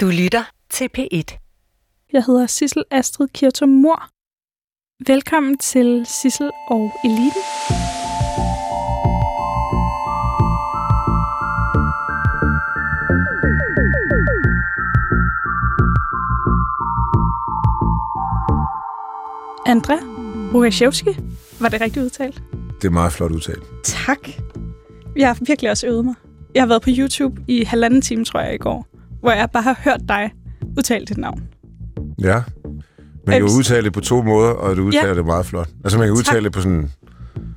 Du lytter til P1. Jeg hedder Sissel Astrid Kirtum Mor. Velkommen til Sissel og Eliten. Andra Rogaszewski. Var det rigtigt udtalt? Det er meget flot udtalt. Tak. Jeg har virkelig også øvet mig. Jeg har været på YouTube i halvanden time, tror jeg, i går, hvor jeg bare har hørt dig udtale dit navn. Ja. Man kan jo udtale det på to måder, og du udtaler Ja. det meget flot. Altså man kan udtale det på sådan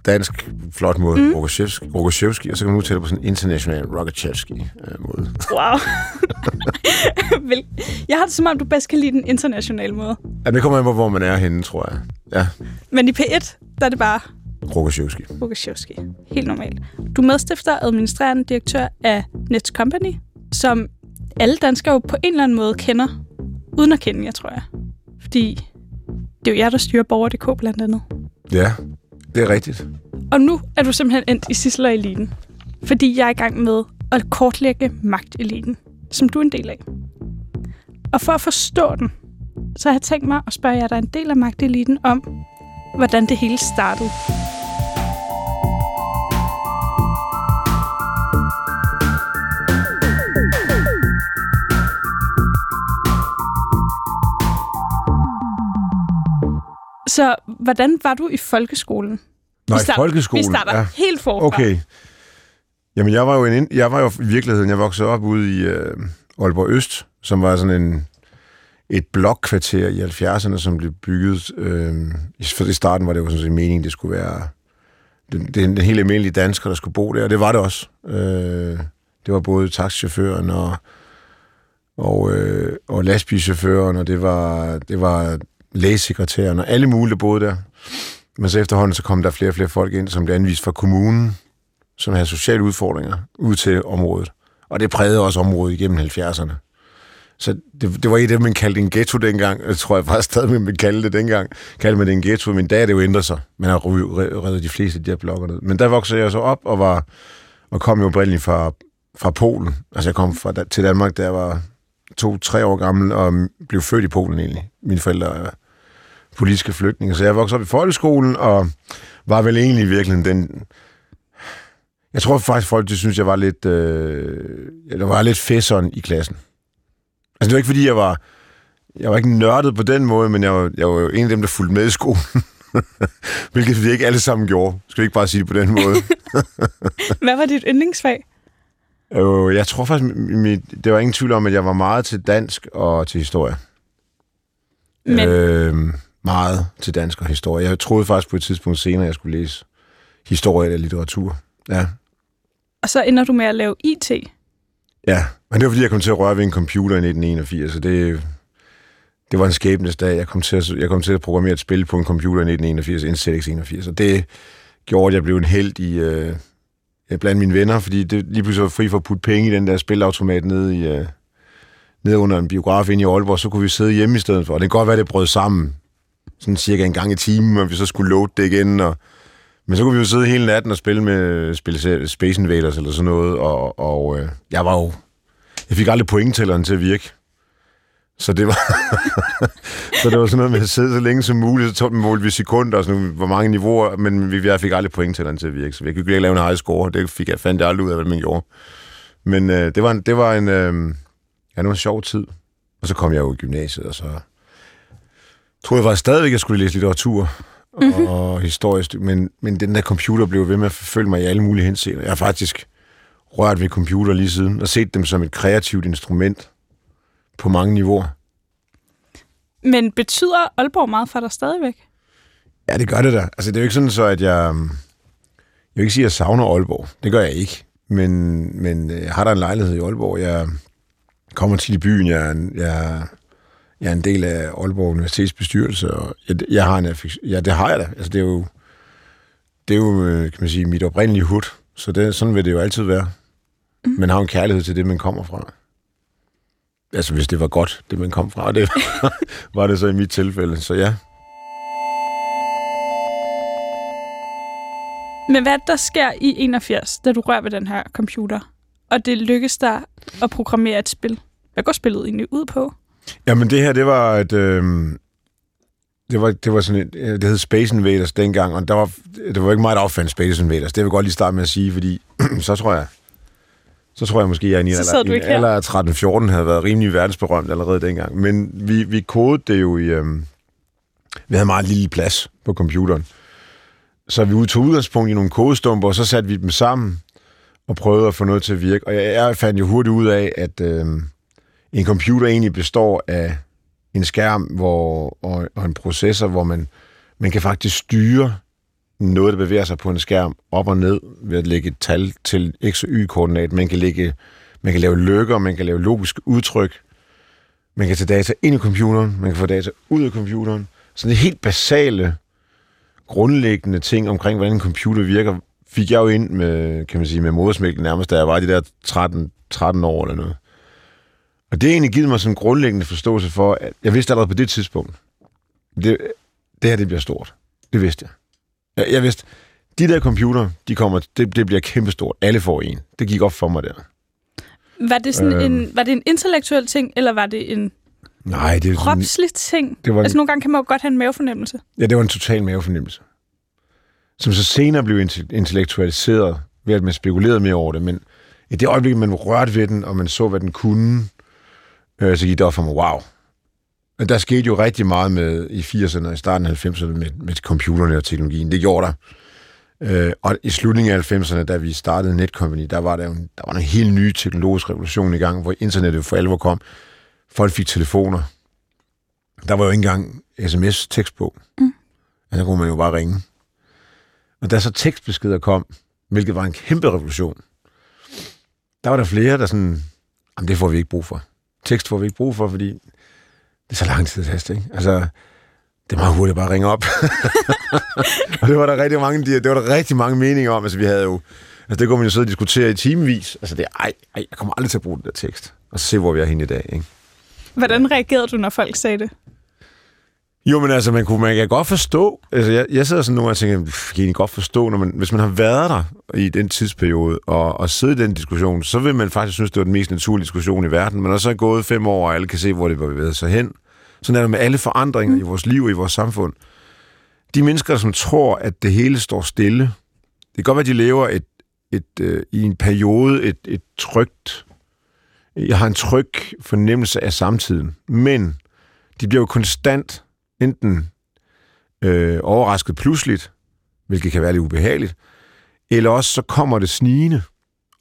dansk flot måde, mm. Rogaszewski, Rogaszewski, og så kan man udtale det på sådan en international Rogaszewski-måde. Wow. Vel, jeg har det som om, du bedst kan lide den internationale måde. ja, det kommer an på, hvor man er henne, tror jeg. Ja, Men i P1, der er det bare Rogaszewski. Rogaszewski. Helt normalt. Du er medstifter og administrerende direktør af Nets Company, som alle danskere jo på en eller anden måde kender, uden at kende jer, tror jeg. Fordi det er jo jer, der styrer Borger.dk blandt andet. Ja, det er rigtigt. Og nu er du simpelthen endt i Sissel og Eliten. Fordi jeg er i gang med at kortlægge magteliten, som du er en del af. Og for at forstå den, så har jeg tænkt mig at spørge jer, der er en del af magteliten, om hvordan det hele startede. Så hvordan var du i folkeskolen? Nå, Vi i starter- folkeskolen. Vi starter ja. helt forfra. Okay. Jamen, jeg var jo, en, jeg var jo i virkeligheden, jeg voksede op ude i øh, Aalborg Øst, som var sådan en, et blokkvarter i 70'erne, som blev bygget. Øh, i starten var det jo sådan set meningen, det skulle være den, den, den helt almindelige dansker, der skulle bo der, og det var det også. Øh, det var både taxichaufføren og, og, øh, og lastbilchaufføren, og det var, det var lægesekretæren, og alle mulige, der boede der. Men så efterhånden, så kom der flere og flere folk ind, som blev anvist fra kommunen, som havde sociale udfordringer ud til området. Og det prægede også området igennem 70'erne. Så det, det var et af det, man kaldte en ghetto dengang. Jeg tror jeg faktisk stadig, man kaldte kalde det dengang. Kaldte man det en ghetto, men dag er det jo ændret sig. Man har reddet de fleste af de her blokker ned. Men der voksede jeg så op og var og kom jo oprindeligt fra, fra Polen. Altså jeg kom fra, til Danmark, da jeg var to-tre år gammel, og blev født i Polen egentlig. Mine forældre politiske flygtninge. Så jeg voksede op i folkeskolen, og var vel egentlig virkelig den... Jeg tror faktisk, folk de synes, jeg var lidt... Øh, jeg var lidt fæsseren i klassen. Altså, det var ikke, fordi jeg var... Jeg var ikke nørdet på den måde, men jeg var, jeg var jo en af dem, der fulgte med i skolen. Hvilket vi ikke alle sammen gjorde. Skal vi ikke bare sige det på den måde? Hvad var dit yndlingsfag? Øh, jeg tror faktisk, mit, det var ingen tvivl om, at jeg var meget til dansk og til historie. Men, Øh, meget til dansk og historie. Jeg troede faktisk på et tidspunkt senere, at jeg skulle læse historie eller litteratur. Ja. Og så ender du med at lave IT. Ja, men det var fordi, jeg kom til at røre ved en computer i 1981, så det, det var en skæbnes dag. Jeg kom, til at, jeg kom til at programmere et spil på en computer i 1981, en ZX81, og det gjorde, at jeg blev en held i, øh, blandt mine venner, fordi det lige pludselig var fri for at putte penge i den der spilautomat nede, i, øh, nede under en biograf inde i Aalborg, så kunne vi sidde hjemme i stedet for. Og det kan godt være, det brød sammen, sådan cirka en gang i timen, og vi så skulle load det igen, og men så kunne vi jo sidde hele natten og spille med spille Space Invaders eller sådan noget, og, og øh, jeg var jo... Jeg fik aldrig pointtælleren til at virke. Så det var, så det var sådan noget med at sidde så længe som muligt, så tog målte vi sekunder og sådan noget, hvor mange niveauer, men vi, jeg fik aldrig pointtælleren til at virke, så vi kunne ikke lave en high score, det fik jeg fandt jeg aldrig ud af, hvad man gjorde. Men øh, det var en, det var en, øh, ja, det var en sjov tid. Og så kom jeg jo i gymnasiet, og så troede jeg faktisk stadigvæk, jeg skulle læse litteratur mm-hmm. og historisk, men, men den der computer blev ved med at forfølge mig i alle mulige henseender. Jeg har faktisk rørt ved computer lige siden, og set dem som et kreativt instrument på mange niveauer. Men betyder Aalborg meget for dig stadigvæk? Ja, det gør det da. Altså, det er jo ikke sådan så, at jeg... Jeg vil ikke sige, at jeg savner Aalborg. Det gør jeg ikke. Men, men øh, jeg har da en lejlighed i Aalborg. Jeg kommer til i byen. Jeg jeg, jeg er en del af Aalborg Universitets bestyrelse, og jeg, jeg har en affek- Ja, det har jeg da. Altså, det er jo, det er jo øh, kan man sige, mit oprindelige hud. Så det, sådan vil det jo altid være. Mm. Man har en kærlighed til det, man kommer fra. Altså, hvis det var godt, det man kom fra, og det var det så i mit tilfælde. Så ja, Men hvad er der sker i 81, da du rører ved den her computer, og det lykkes dig at programmere et spil? Hvad går spillet egentlig ud på? Jamen det her, det var et... Øh, det var, det var sådan et, det hed Space Invaders dengang, og der var, det var ikke meget opfandt Space Invaders. Det vil jeg godt lige starte med at sige, fordi så tror jeg, så tror jeg måske, at jeg i en alder af 13-14 havde været rimelig verdensberømt allerede dengang. Men vi, vi kodede det jo i... Øhm, vi havde meget lille plads på computeren. Så vi tog udgangspunkt i nogle kodestumper, og så satte vi dem sammen og prøvede at få noget til at virke. Og jeg, jeg fandt jo hurtigt ud af, at øhm, en computer egentlig består af en skærm hvor, og, og en processor, hvor man, man kan faktisk styre noget, der bevæger sig på en skærm op og ned ved at lægge et tal til x- og y-koordinat. Man kan, lægge, man kan lave lykker, man kan lave logiske udtryk, man kan tage data ind i computeren, man kan få data ud af computeren. Så det helt basale, grundlæggende ting omkring, hvordan en computer virker, fik jeg jo ind med, kan man sige, med modersmælken nærmest, da jeg var de der 13, 13 år eller noget. Og det har egentlig givet mig sådan en grundlæggende forståelse for, at jeg vidste allerede på det tidspunkt, det, det her det bliver stort. Det vidste jeg. Jeg, jeg vidste, de der computer, de kommer, det, det bliver kæmpestort. Alle får en. Det gik op for mig der. Var det, sådan Øhm. en, var det en intellektuel ting, eller var det en Nej, det, er kropslig ting? det, var en, Altså nogle gange kan man jo godt have en mavefornemmelse. ja, det var en total mavefornemmelse. Som så senere blev inte- intellektualiseret ved, at man spekulerede mere over det. Men i det øjeblik, man rørte ved den, og man så, hvad den kunne, øh, så gik det op for mig, wow. Men der skete jo rigtig meget med i 80'erne og i starten af 90'erne med, med computerne og teknologien. Det gjorde der. Øh, og i slutningen af 90'erne, da vi startede Netcompany, der var der jo en, der var en helt ny teknologisk revolution i gang, hvor internettet for alvor kom. Folk fik telefoner. Der var jo ikke engang sms-tekstbog. Mm. Altså, der kunne man jo bare ringe. Og da så tekstbeskeder kom, hvilket var en kæmpe revolution, der var der flere, der sådan, jamen det får vi ikke brug for. Tekst får vi ikke brug for, fordi det er så lang tid at ikke? Altså, det er meget hurtigt bare at ringe op. og det var der rigtig mange, det var der rigtig mange meninger om. Altså, vi havde jo, altså, det kunne man jo sidde og diskutere i timevis. Altså, det er, ej, ej, jeg kommer aldrig til at bruge den der tekst. Og så se, hvor vi er henne i dag, ikke? Hvordan reagerede du, når folk sagde det? Jo, men altså, man, kunne, man kan godt forstå, altså jeg, jeg sidder sådan nogle og tænker, pff, kan I godt forstå, når man, hvis man har været der i den tidsperiode, og, og siddet i den diskussion, så vil man faktisk synes, det var den mest naturlige diskussion i verden, men når så er gået fem år, og alle kan se, hvor det var bevæget sig hen, sådan er det med alle forandringer mm. i vores liv og i vores samfund. De mennesker, som tror, at det hele står stille, det kan godt være, at de lever et, et, øh, i en periode et, et trygt, jeg har en tryg fornemmelse af samtiden, men de bliver jo konstant enten øh, overrasket pludseligt, hvilket kan være lidt ubehageligt, eller også så kommer det snigende,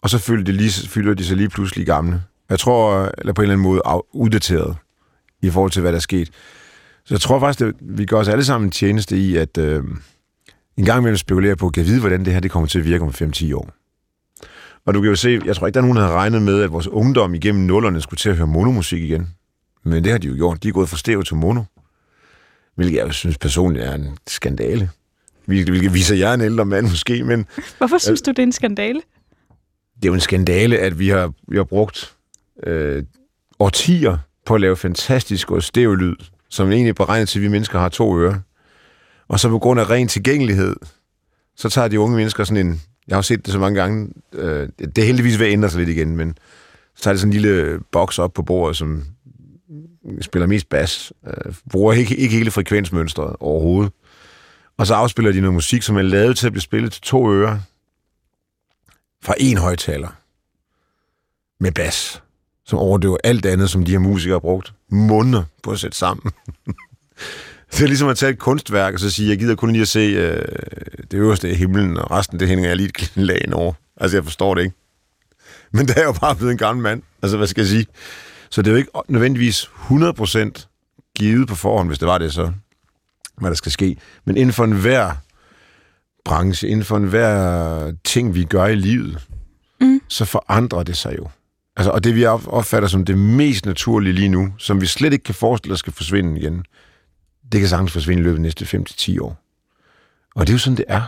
og så føler de, lige, føler de sig lige pludselig gamle. Jeg tror, eller på en eller anden måde uddateret i forhold til, hvad der er sket. Så jeg tror faktisk, at vi gør os alle sammen en tjeneste i, at øh, en gang imellem spekulere på, kan vide, hvordan det her det kommer til at virke om 5-10 år. Og du kan jo se, jeg tror ikke, der er nogen, der havde regnet med, at vores ungdom igennem nullerne skulle til at høre monomusik igen. Men det har de jo gjort. De er gået fra stereo til mono. Hvilket jeg jo synes personligt er en skandale. Hvilket, viser jeg er en ældre mand måske, men Hvorfor synes du, det er en skandale? det er jo en skandale, at vi har, vi har brugt øh, årtier på at lave fantastisk og stereolyd, som egentlig er beregnet til, at vi mennesker har to ører. Og så på grund af ren tilgængelighed, så tager de unge mennesker sådan en... Jeg har set det så mange gange. Øh, det er heldigvis ved at ændre sig lidt igen, men så tager de sådan en lille boks op på bordet, som spiller mest bas. Øh, bruger ikke, ikke hele frekvensmønstret overhovedet. Og så afspiller de noget musik, som er lavet til at blive spillet til to ører fra en højtaler med bas, som overdøver alt andet, som de her musikere har brugt måneder på at sætte sammen. det er ligesom at tage et kunstværk og så sige, jeg gider kun lige at se øh, det øverste af himlen, og resten det hænger jeg lige et lag over. Altså, jeg forstår det ikke. Men det er jo bare blevet en gammel mand. Altså, hvad skal jeg sige? Så det er jo ikke nødvendigvis 100% givet på forhånd, hvis det var det så, hvad der skal ske. Men inden for enhver branche, inden for enhver ting, vi gør i livet, Mm. så forandrer det sig jo. Altså, og det vi op- opfatter som det mest naturlige lige nu, som vi slet ikke kan forestille os skal forsvinde igen, det kan sagtens forsvinde i løbet af de næste 5-10 år. Og det er jo sådan, det er.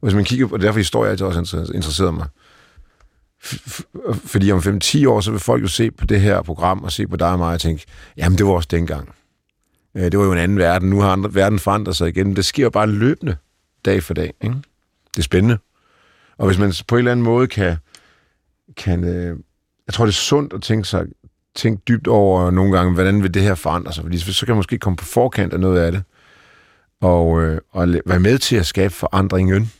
Hvis man kigger på, og derfor historie altid også inter- interesserer mig. Fordi om 5-10 år, så vil folk jo se på det her program, og se på dig og mig, og tænke, jamen det var også dengang. Øh, Det var jo en anden verden. Nu har andre, verden forandret sig igen. Men det sker jo bare løbende, dag for dag. Ikke? Det er spændende. Og hvis man på en eller anden måde kan... kan øh, jeg tror, det er sundt at tænke sig tænke dybt over nogle gange, hvordan vil det her forandre sig? Fordi så kan man måske komme på forkant af noget af det, og, øh, og være med til at skabe forandringen.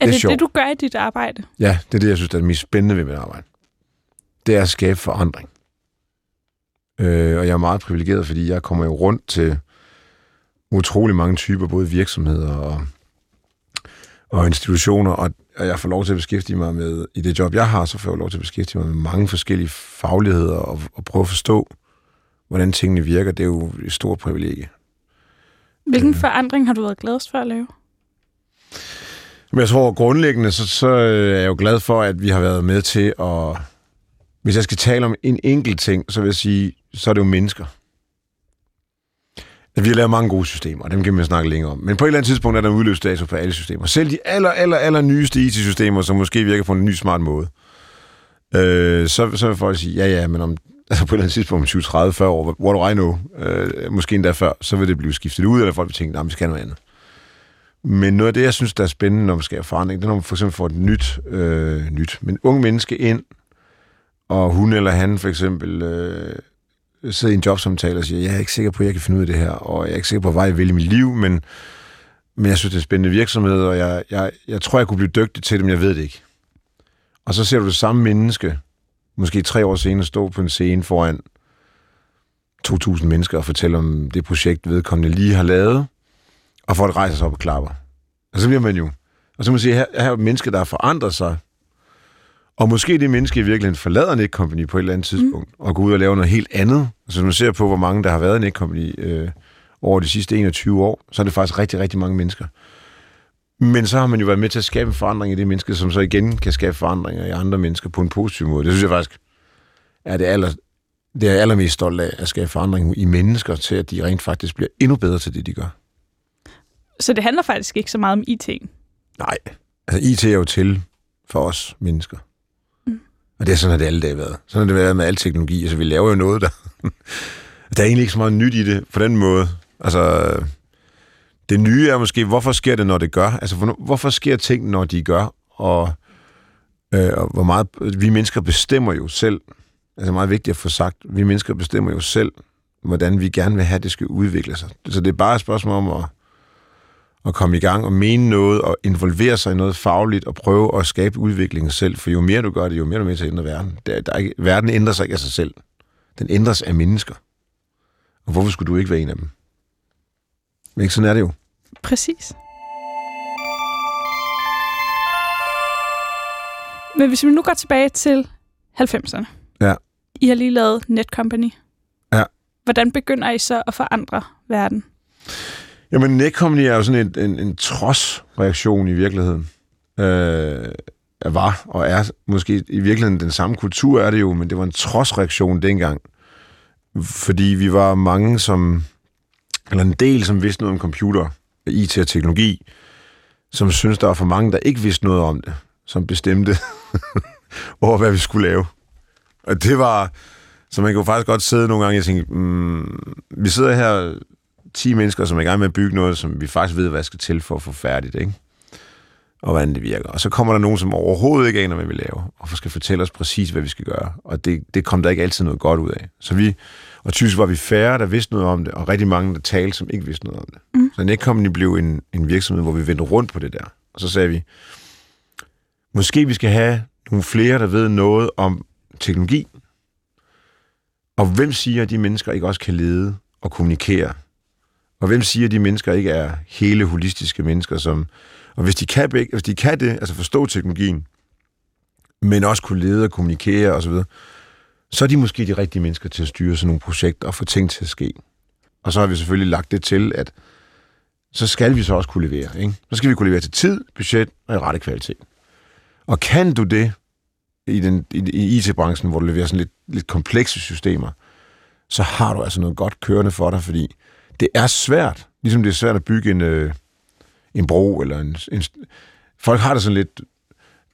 Er det det, det, du gør i dit arbejde? Ja, det er det, jeg synes, der er det mest spændende ved mit arbejde. Det er at skabe forandring. Øh, og jeg er meget privilegeret, fordi jeg kommer jo rundt til utrolig mange typer, både virksomheder og, og institutioner, og, og jeg får lov til at beskæftige mig med, i det job, jeg har, så får jeg lov til at beskæftige mig med mange forskellige fagligheder og, og prøve at forstå, hvordan tingene virker. Det er jo et stort privilegie. Hvilken øh. forandring har du været gladest for at lave? Men jeg tror grundlæggende, så, så øh, er jeg jo glad for, at vi har været med til at... Hvis jeg skal tale om en enkelt ting, så vil jeg sige, så er det jo mennesker. At Vi har lavet mange gode systemer, og dem kan vi snakke længere om. Men på et eller andet tidspunkt er der en udløbsdato for alle systemer. Selv de aller, aller, aller nyeste IT-systemer, som måske virker på en ny smart måde. Øh, så, så vil folk sige, ja, ja, men om, altså på et eller andet tidspunkt om 20, 30, 40 år, what do I know? Øh, måske endda før, så vil det blive skiftet ud, eller folk vil tænke, nej, vi skal noget andet. Men noget af det, jeg synes, der er spændende, når man skal have forandring, det er, når man for eksempel får et nyt, øh, nyt, men ung menneske ind, og hun eller han for eksempel øh, sidder i en jobsamtale og siger, jeg er ikke sikker på, at jeg kan finde ud af det her, og jeg er ikke sikker på, hvad jeg vil i mit liv, men, men jeg synes, det er en spændende virksomhed, og jeg, jeg, jeg tror, jeg kunne blive dygtig til det, men jeg ved det ikke. Og så ser du det samme menneske, måske tre år senere, stå på en scene foran 2.000 mennesker og fortælle om det projekt, vedkommende lige har lavet, og folk rejser sig op og klapper. Og så bliver man jo... Og så må man sige, her, her er mennesker, der har forandret sig, og måske det menneske i virkeligheden forlader Nick Company på et eller andet tidspunkt, mm. og går ud og laver noget helt andet. Altså, når man ser på, hvor mange der har været i Nick Company øh, over de sidste 21 år, så er det faktisk rigtig, rigtig mange mennesker. Men så har man jo været med til at skabe en forandring i det menneske, som så igen kan skabe forandringer i andre mennesker på en positiv måde. Det synes jeg faktisk er det, aller, det er jeg allermest stolt af, at skabe forandring i mennesker til, at de rent faktisk bliver endnu bedre til det, de gør. Så det handler faktisk ikke så meget om IT? Nej. Altså IT er jo til for os mennesker. Og det er sådan, at det alle dage været. Sådan har det været med al teknologi. Altså, vi laver jo noget, der... der er egentlig ikke så meget nyt i det på den måde. Altså, det nye er måske, hvorfor sker det, når det gør? Altså, hvorfor sker ting, når de gør? Og, øh, og hvor meget... Vi mennesker bestemmer jo selv. Altså, meget vigtigt at få sagt. Vi mennesker bestemmer jo selv, hvordan vi gerne vil have, det skal udvikle sig. Så det er bare et spørgsmål om at at komme i gang og mene noget og involvere sig i noget fagligt og prøve at skabe udviklingen selv. For jo mere du gør det, jo mere du er med til at ændre verden. Der, der er ikke, verden ændrer sig ikke af sig selv. Den ændres af mennesker. Og hvorfor skulle du ikke være en af dem? Men ikke sådan er det jo. Præcis. Men hvis vi nu går tilbage til 90'erne. Ja. I har lige lavet Netcompany. Ja. Hvordan begynder I så at forandre verden? Jamen, Netcompany er jo sådan en, en, en trodsreaktion i virkeligheden. Øh, var og er måske i virkeligheden den samme kultur er det jo, men det var en trodsreaktion dengang. Fordi vi var mange, som, eller en del, som vidste noget om computer, IT og teknologi, som synes der var for mange, der ikke vidste noget om det, som bestemte over, hvad vi skulle lave. Og det var, så man kunne faktisk godt sidde nogle gange og tænke, mm, vi sidder her 10 mennesker, som er i gang med at bygge noget, som vi faktisk ved, hvad skal til for at få færdigt, ikke? og hvordan det virker. Og så kommer der nogen, som overhovedet ikke aner, hvad vi laver, og skal fortælle os præcis, hvad vi skal gøre. Og det, det kom der ikke altid noget godt ud af. Så vi, og typisk var vi færre, der vidste noget om det, og rigtig mange, der talte, som ikke vidste noget om det. Mm. Så Netcompany blev en, en virksomhed, hvor vi vendte rundt på det der. Og så sagde vi, måske vi skal have nogle flere, der ved noget om teknologi. Og hvem siger, at de mennesker ikke også kan lede og kommunikere og hvem siger, at de mennesker ikke er hele holistiske mennesker, som... Og hvis de kan, begge, hvis de kan det, altså forstå teknologien, men også kunne lede og kommunikere osv., så, så er de måske de rigtige mennesker til at styre sådan nogle projekter og få ting til at ske. Og så har vi selvfølgelig lagt det til, at så skal vi så også kunne levere. Ikke? Så skal vi kunne levere til tid, budget og i rette kvalitet. Og kan du det i, den, i, i IT-branchen, hvor du leverer sådan lidt, lidt komplekse systemer, så har du altså noget godt kørende for dig, fordi det er svært, ligesom det er svært at bygge en, øh, en bro, eller en, en... Folk har det sådan lidt...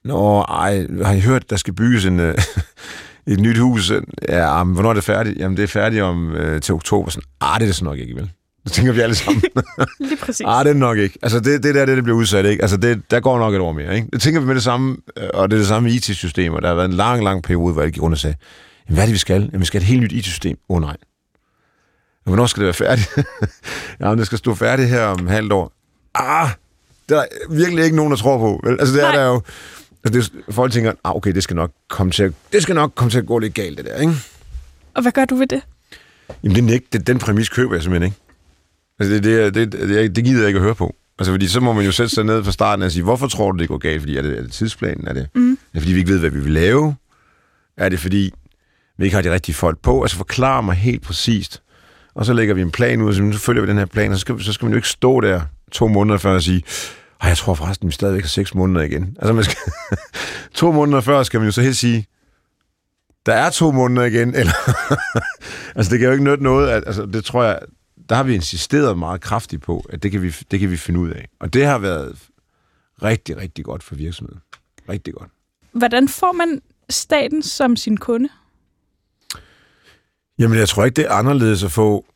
Nå, ej, har I hørt, der skal bygges en, øh, et nyt hus? Ja, men hvornår er det færdigt? Jamen, det er færdigt om øh, til oktober. Sådan, ah, det er det så nok ikke, vel? Det tænker vi alle sammen. Lige præcis. Ah, det er nok ikke. Altså, det, det der, det, det bliver udsat, ikke? Altså, det, der går nok et år mere, ikke? Det tænker vi med det samme, øh, og det er det samme IT-systemer. Der har været en lang, lang periode, hvor jeg gik rundt og sagde, hvad er det, vi skal? Jamen, vi skal have et helt nyt IT-system. Åh oh, nej. Hvornår skal det være færdigt? Jamen, det skal stå færdigt her om halvt år. Ah, det er der virkelig ikke nogen, der tror på. Vel? Altså, det er Nej. der jo... Altså, det, folk tænker, ah, okay, det skal, nok komme til at, det skal nok komme til at gå lidt galt, det der, ikke? Og hvad gør du ved det? Jamen, det er ikke, det, den præmis køber jeg simpelthen ikke. Altså, det, det, det, det, det gider jeg ikke at høre på. Altså, fordi så må man jo sætte sig ned fra starten og sige, hvorfor tror du, det går galt? Fordi er det, er det tidsplanen? Er det, mm. er det, fordi vi ikke ved, hvad vi vil lave? Er det, fordi vi ikke har de rigtige folk på? Altså, forklar mig helt præcist. Og så lægger vi en plan ud, og så følger vi den her plan, og så skal, så skal man jo ikke stå der to måneder før og sige, ej, jeg tror forresten, vi stadigvæk har seks måneder igen. Altså, man skal, to måneder før skal man jo så helt sige, der er to måneder igen, eller... altså, det kan jo ikke nytte noget, at, altså, det tror jeg, der har vi insisteret meget kraftigt på, at det kan, vi, det kan vi finde ud af. Og det har været rigtig, rigtig godt for virksomheden. Rigtig godt. Hvordan får man staten som sin kunde? Jamen, jeg tror ikke, det er anderledes at få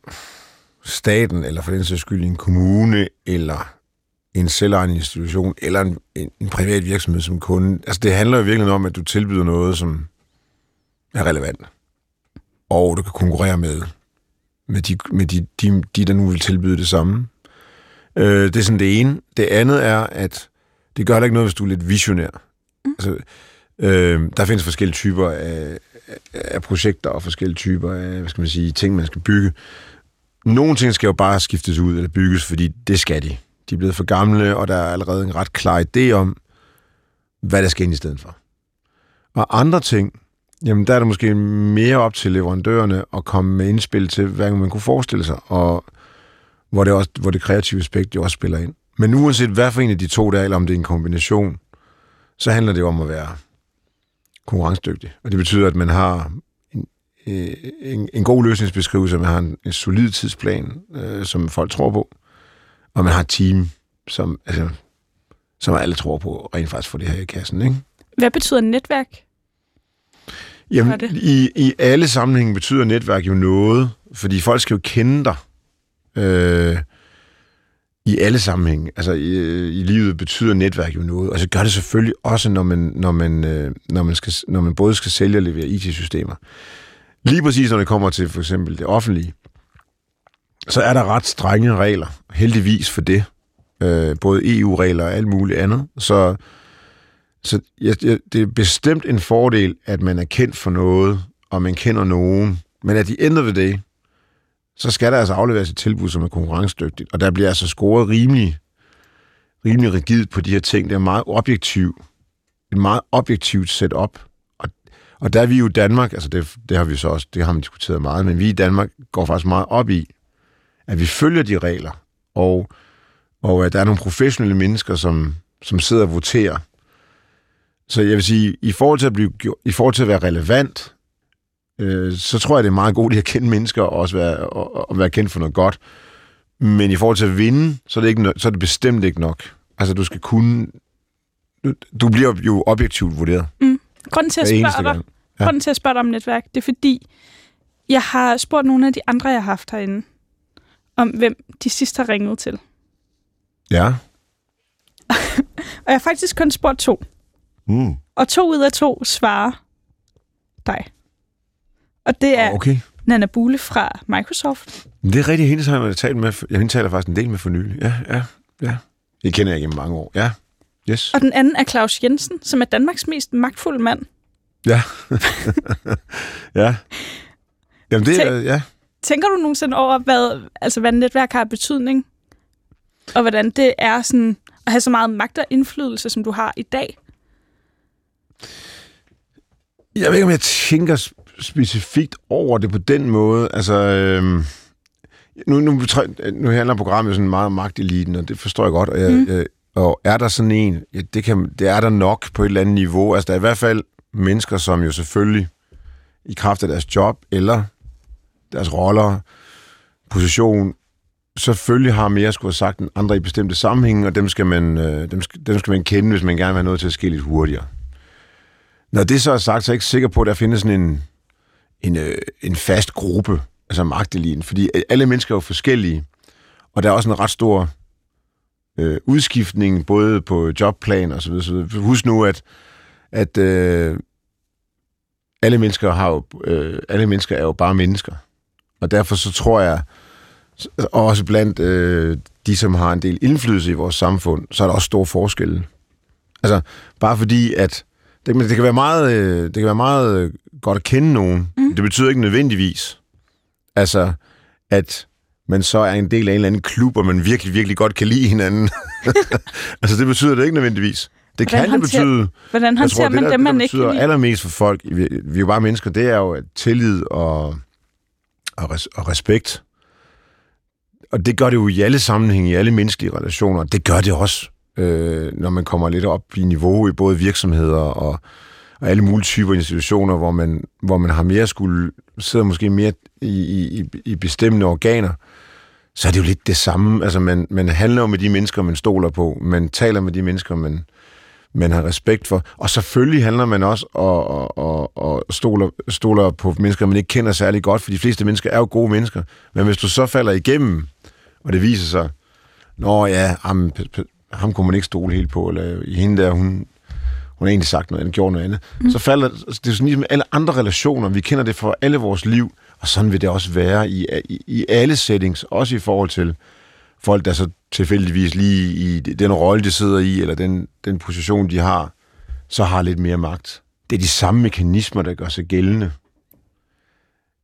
staten, eller for den sags skyld en kommune, eller en selvejende institution, eller en, en, en privat virksomhed som kunde. Altså, det handler jo virkelig om, at du tilbyder noget, som er relevant. Og du kan konkurrere med, med, de, med de, de, de, der nu vil tilbyde det samme. Øh, det er sådan det ene. Det andet er, at det gør da ikke noget, hvis du er lidt visionær. Mm. Altså, øh, der findes forskellige typer af, af projekter og forskellige typer af, hvad skal man sige, ting, man skal bygge. Nogle ting skal jo bare skiftes ud eller bygges, fordi det skal de. De er blevet for gamle, og der er allerede en ret klar idé om, hvad der skal ind i stedet for. Og andre ting, jamen der er det måske mere op til leverandørerne at komme med indspil til, hvad man kunne forestille sig, og hvor det, også, hvor det kreative aspekt jo også spiller ind. Men uanset hvad for en af de to der eller om det er en kombination, så handler det jo om at være konkurrencedygtig. Og det betyder, at man har en, øh, en, en god løsningsbeskrivelse, man har en, en solid tidsplan, øh, som folk tror på, og man har et team, som, altså, som alle tror på, rent faktisk får det her i kassen. Ikke? Hvad betyder netværk? Jamen, det? i, i alle sammenhænge betyder netværk jo noget, fordi folk skal jo kende dig. Øh, i alle sammenhænge. Altså, i, øh, i livet betyder netværk jo noget. Og så gør det selvfølgelig også, når man, når man, øh, når man, skal, når man både skal sælge og levere IT-systemer. Lige præcis, når det kommer til for eksempel det offentlige, så er der ret strenge regler. Heldigvis for det. Øh, både EU-regler og alt muligt andet. Så så jeg, jeg, det er bestemt en fordel, at man er kendt for noget, og man kender nogen. Men at de ender ved det, så skal der altså afleveres et tilbud, som er konkurrencedygtigt. Og der bliver altså scoret rimelig, rimelig rigidt på de her ting. Det er meget objektivt. Et meget objektivt setup. Og, og der er vi jo i Danmark, altså det, det har vi så også, det har man diskuteret meget, men vi i Danmark går faktisk meget op i, at vi følger de regler, og, og at der er nogle professionelle mennesker, som, som sidder og voterer så jeg vil sige, i forhold til at, blive, i forhold til at være relevant, øh, så tror jeg, det er meget godt at kende mennesker og også være, og, og være kendt for noget godt. Men i forhold til at vinde, så er det, ikke, så er det bestemt ikke nok. Altså, du skal kunne... Du, du bliver jo objektivt vurderet. Grunden til at eneste dig. Ja. grunden til at spørge dig om netværk, det er fordi, jeg har spurgt nogle af de andre, jeg har haft herinde, om hvem de sidst har ringet til. Ja. Og jeg har faktisk kun spurgt to. Mm. Og to ud af to svarer dig. Og det er Okay. Nana Bule fra Microsoft. Det er rigtigt, hende har jeg talt med. Jeg hende taler faktisk en del med for nylig. Ja, ja, ja. Det kender jeg gennem mange år. Ja. Yes. Og den anden er Claus Jensen, som er Danmarks mest magtfulde mand. Ja. ja. Jamen, det er... Ja. Tænker du nogensinde over, hvad, altså, hvad netværk har betydning? Og hvordan det er sådan, at have så meget magt og indflydelse, som du har i dag? Jeg ved ikke, om jeg tænker specifikt over det på den måde. Altså, øhm, nu, nu, nu handler programmet sådan meget om magteliten, og det forstår jeg godt. Og, jeg, mm. jeg, og er der sådan en, ja, det, kan, det er der nok på et eller andet niveau. Altså, der er i hvert fald mennesker, som jo selvfølgelig i kraft af deres job eller deres roller, position, selvfølgelig har mere skulle have sagt end andre i bestemte sammenhænge, og dem skal, man, øh, dem, skal, dem skal man kende, hvis man gerne vil have noget til at ske lidt hurtigere. Når det så er sagt, så er jeg ikke sikker på, at der findes sådan en, en, øh, en fast gruppe, altså magteliten, fordi øh, alle mennesker er jo forskellige, og der er også en ret stor øh, udskiftning, både på jobplan og så videre, så videre. Husk nu, at, at øh, alle mennesker har jo, øh, alle mennesker er jo bare mennesker. Og derfor så tror jeg, også blandt øh, de, som har en del indflydelse i vores samfund, så er der også store forskelle. Altså, bare fordi, at det, det kan være meget, øh, det kan være meget øh, godt at kende nogen. Mm. Det betyder ikke nødvendigvis, altså, at man så er en del af en eller anden klub, og man virkelig, virkelig godt kan lide hinanden. altså, det betyder det ikke nødvendigvis. Det Hvordan kan det håndterer- betyde. Hvordan Jeg tror, håndterer man det, der, dem, man det, der ikke betyder lide? allermest for folk, vi, vi er jo bare mennesker, det er jo at tillid og, og, res, og respekt. Og det gør det jo i alle sammenhænge, i alle menneskelige relationer. Det gør det også, øh, når man kommer lidt op i niveau i både virksomheder og, og alle mulige typer institutioner, hvor man, hvor man har mere skulle, sidder måske mere i, i, i- i bestemmende organer, så er det jo lidt det samme. Altså, man, man handler jo med de mennesker, man stoler på. Man taler med de mennesker, man, man har respekt for. Og selvfølgelig handler man også og, og, og, og stoler, stoler på mennesker, man ikke kender særlig godt, for de fleste mennesker er jo gode mennesker. Men hvis du så falder igennem, og det viser sig, nå ja, ham, ham kunne man ikke stole helt på, eller i hende der, hun, hun har egentlig sagt noget andet, gjort noget andet. Mm. Så falder det er sådan ligesom alle andre relationer, vi kender det fra alle vores liv, og sådan vil det også være i, i, i alle settings, også i forhold til folk, der så tilfældigvis lige i den rolle, de sidder i, eller den, den position, de har, så har lidt mere magt. Det er de samme mekanismer, der gør sig gældende.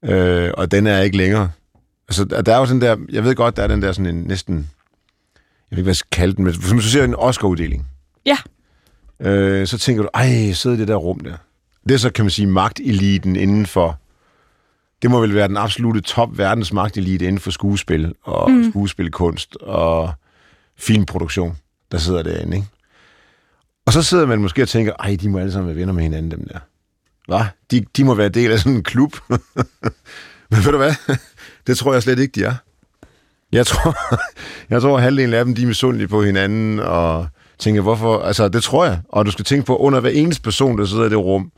Øh, og den er ikke længere. Altså, der er jo sådan der, jeg ved godt, der er den der sådan en næsten, jeg ved ikke, hvad jeg skal kalde den, men hvis du ser en Oscar-uddeling, Ja. Øh, så tænker du, ej, sidder i det der rum der. Det er så, kan man sige, magteliten inden for, det må vel være den absolute top verdens magtelite inden for skuespil og mm. skuespilkunst og filmproduktion, der sidder derinde, ikke? Og så sidder man måske og tænker, ej, de må alle sammen være venner med hinanden, dem der. Hvad? De, de må være del af sådan en klub. Men ved du hvad? Det tror jeg slet ikke, de er. Jeg tror, jeg tror at halvdelen af dem, de er misundelige på hinanden, og tænker, hvorfor... Altså, det tror jeg. Og du skal tænke på, under hver eneste person, der sidder i det rum,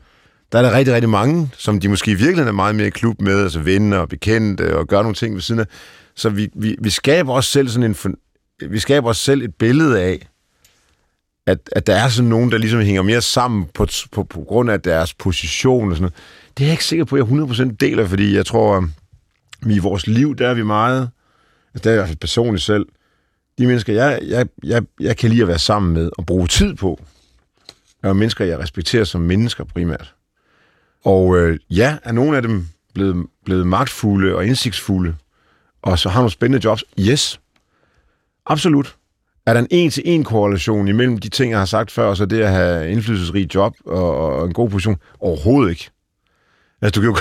der er der rigtig, rigtig mange, som de måske virkelig er meget mere i klub med, altså venner og bekendte, og gør nogle ting ved siden af. Så vi, vi, vi skaber os selv sådan en... Vi skaber os selv et billede af, at, at der er sådan nogen, der ligesom hænger mere sammen på, på, på grund af deres position og sådan noget. Det er jeg ikke sikker på, at jeg 100% deler, fordi jeg tror, at vi i vores liv, der er vi meget... Altså, der er jeg i hvert fald personligt selv. De mennesker, jeg, jeg, jeg, jeg kan lide at være sammen med og bruge tid på, er mennesker, jeg respekterer som mennesker primært. Og øh, ja, er nogle af dem blevet, blevet magtfulde og indsigtsfulde, og så har nogle spændende jobs? Yes. Absolut. Er der en en-til-en korrelation imellem de ting, jeg har sagt før, og så det at have indflydelsesrig job og, og en god position? Overhovedet ikke. Altså, du kan, jo,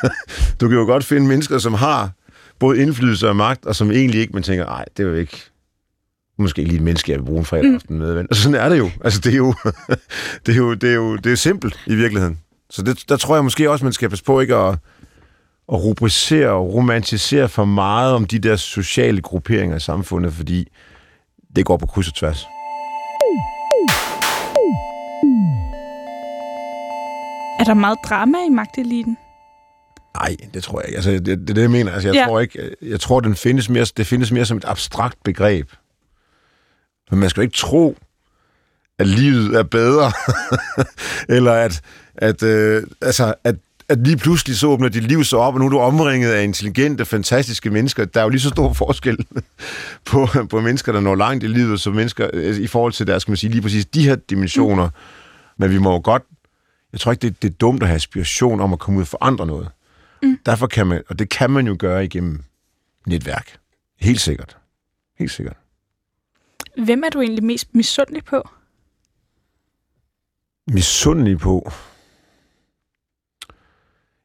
du kan jo godt finde mennesker, som har både indflydelse og magt, og som egentlig ikke, man tænker, nej, det er jo ikke måske lige et menneske, jeg vil bruge en fredag aften med. Men altså, sådan er det jo. Altså, det er jo, det er jo, det er jo det er simpelt i virkeligheden. Så det, der tror jeg måske også, man skal passe på ikke at, at rubricere og romantisere for meget om de der sociale grupperinger i samfundet, fordi det går på kryds og tværs. Er der meget drama i magteliten? Nej, det tror jeg ikke. Altså, det, det det, jeg mener. Altså, jeg, ja. tror ikke, jeg tror, den findes mere, det findes mere som et abstrakt begreb. Men man skal jo ikke tro, at livet er bedre, eller at, at, øh, altså, at, at lige pludselig så åbner dit liv så op, og nu er du omringet af intelligente, fantastiske mennesker. Der er jo lige så stor forskel på, på mennesker, der når langt i livet, som mennesker øh, i forhold til deres, skal man sige, lige præcis de her dimensioner. Mm. Men vi må jo godt, jeg tror ikke, det, det er dumt at have aspiration om at komme ud og forandre noget. Mm. Derfor kan man, og det kan man jo gøre igennem netværk. Helt sikkert. Helt sikkert. Hvem er du egentlig mest misundelig på? misundelig på.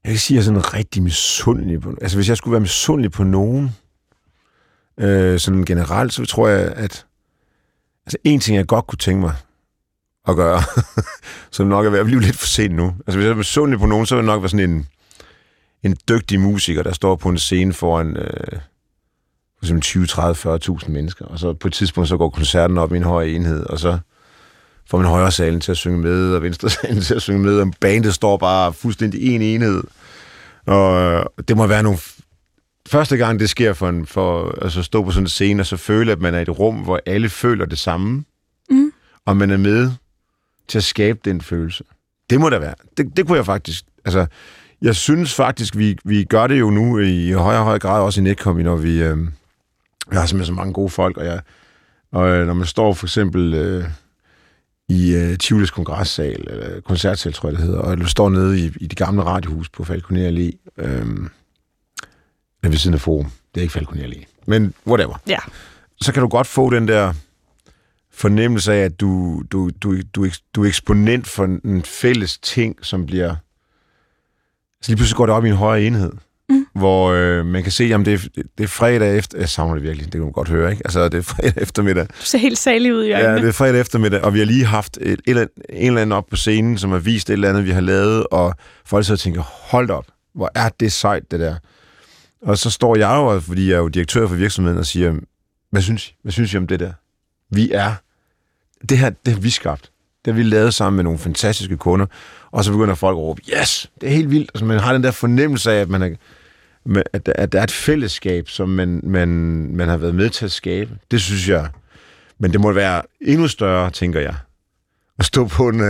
Jeg kan sige, at jeg er sådan rigtig misundelig på... Altså, hvis jeg skulle være misundelig på nogen, øh, sådan generelt, så tror jeg, at... Altså, en ting, jeg godt kunne tænke mig at gøre, som nok er ved at blive lidt for sent nu. Altså, hvis jeg er misundelig på nogen, så vil det nok være sådan en, en dygtig musiker, der står på en scene foran... Øh, eksempel 20, 30, 40.000 mennesker, og så på et tidspunkt, så går koncerten op i en høj enhed, og så får man højre salen til at synge med, og venstre salen til at synge med, og bandet står bare fuldstændig en enhed. Og det må være nogle... Første gang, det sker for, en, for altså, at stå på sådan en scene, og så føle, at man er i et rum, hvor alle føler det samme, Mm. og man er med til at skabe den følelse. Det må der være. Det, det kunne jeg faktisk... Altså, jeg synes faktisk, vi, vi gør det jo nu i højere og højere grad, også i Netcom, når vi, øh, vi har simpelthen så mange gode folk, og, jeg, og øh, når man står for eksempel øh, i øh, Tivolis kongressal, eller koncertsal, tror jeg det hedder, og du står nede i, i det gamle radiohus på Falconer Allé, øh, ved siden af Forum. Det er ikke Falconer Allé, men whatever. Ja. Så kan du godt få den der fornemmelse af, at du, du, du, du, du er eksponent for en fælles ting, som bliver... Så lige pludselig går det op i en højere enhed. Hvor øh, man kan se, om det, er, det er fredag efter... Jeg savner det virkelig, det kan man godt høre, ikke? Altså, det er fredag eftermiddag. Du ser helt salig ud i øjnene. Ja, det er fredag eftermiddag, og vi har lige haft et, et, en eller anden op på scenen, som har vist et eller andet, vi har lavet, og folk så tænker, hold op, hvor er det sejt, det der. Og så står jeg jo, fordi jeg er jo direktør for virksomheden, og siger, hvad synes, hvad synes I om det der? Vi er det her, det har vi skabt. Det har vi lavet sammen med nogle fantastiske kunder. Og så begynder folk at råbe, yes, det er helt vildt. Altså, man har den der fornemmelse af, at, man er, at, at der er et fællesskab, som man, man, man har været med til at skabe. Det synes jeg. Men det må være endnu større, tænker jeg. At stå på en,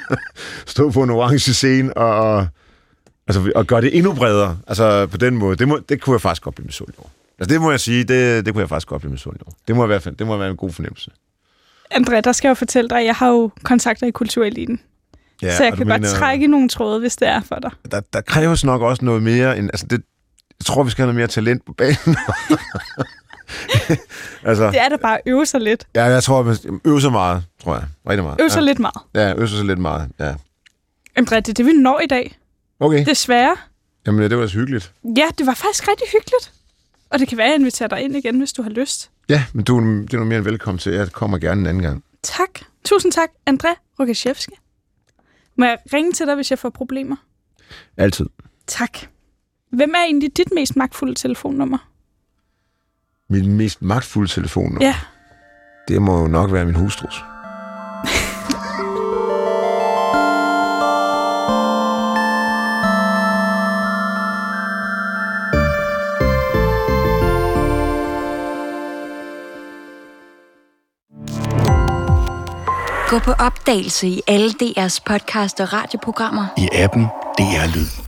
stå på en orange scene og, altså, og gøre det endnu bredere. Altså på den måde. Det, må, det kunne jeg faktisk godt blive misundelig over. Altså det må jeg sige, det, det kunne jeg faktisk godt blive misundelig over. Det må, være, det må være en god fornemmelse. André, der skal jeg jo fortælle dig, at jeg har jo kontakter i kultureliten. Ja, så jeg kan godt mener, trække nogle tråde, hvis det er for dig. Der, der kræves nok også noget mere. End, altså det, jeg tror, vi skal have noget mere talent på banen. altså, det er da bare at øve sig lidt. Ja, jeg tror, at øve sig meget, tror jeg. Rigtig meget. Øve sig ja. lidt meget. Ja, øve sig lidt meget, ja. André, det er det, vi når i dag. Okay. Desværre. Jamen, det var så hyggeligt. Ja, det var faktisk rigtig hyggeligt. Og det kan være, at jeg inviterer dig ind igen, hvis du har lyst. Ja, men du, det er noget mere end velkommen til. Jeg kommer gerne en anden gang. Tak. Tusind tak, André Rokashevski. Må jeg ringe til dig, hvis jeg får problemer? Altid. Tak. Hvem er egentlig dit mest magtfulde telefonnummer? Mit mest magtfulde telefonnummer? Ja. Det må jo nok være min hustrus. Gå på opdagelse i alle DR's podcast og radioprogrammer. I appen DR Lyd.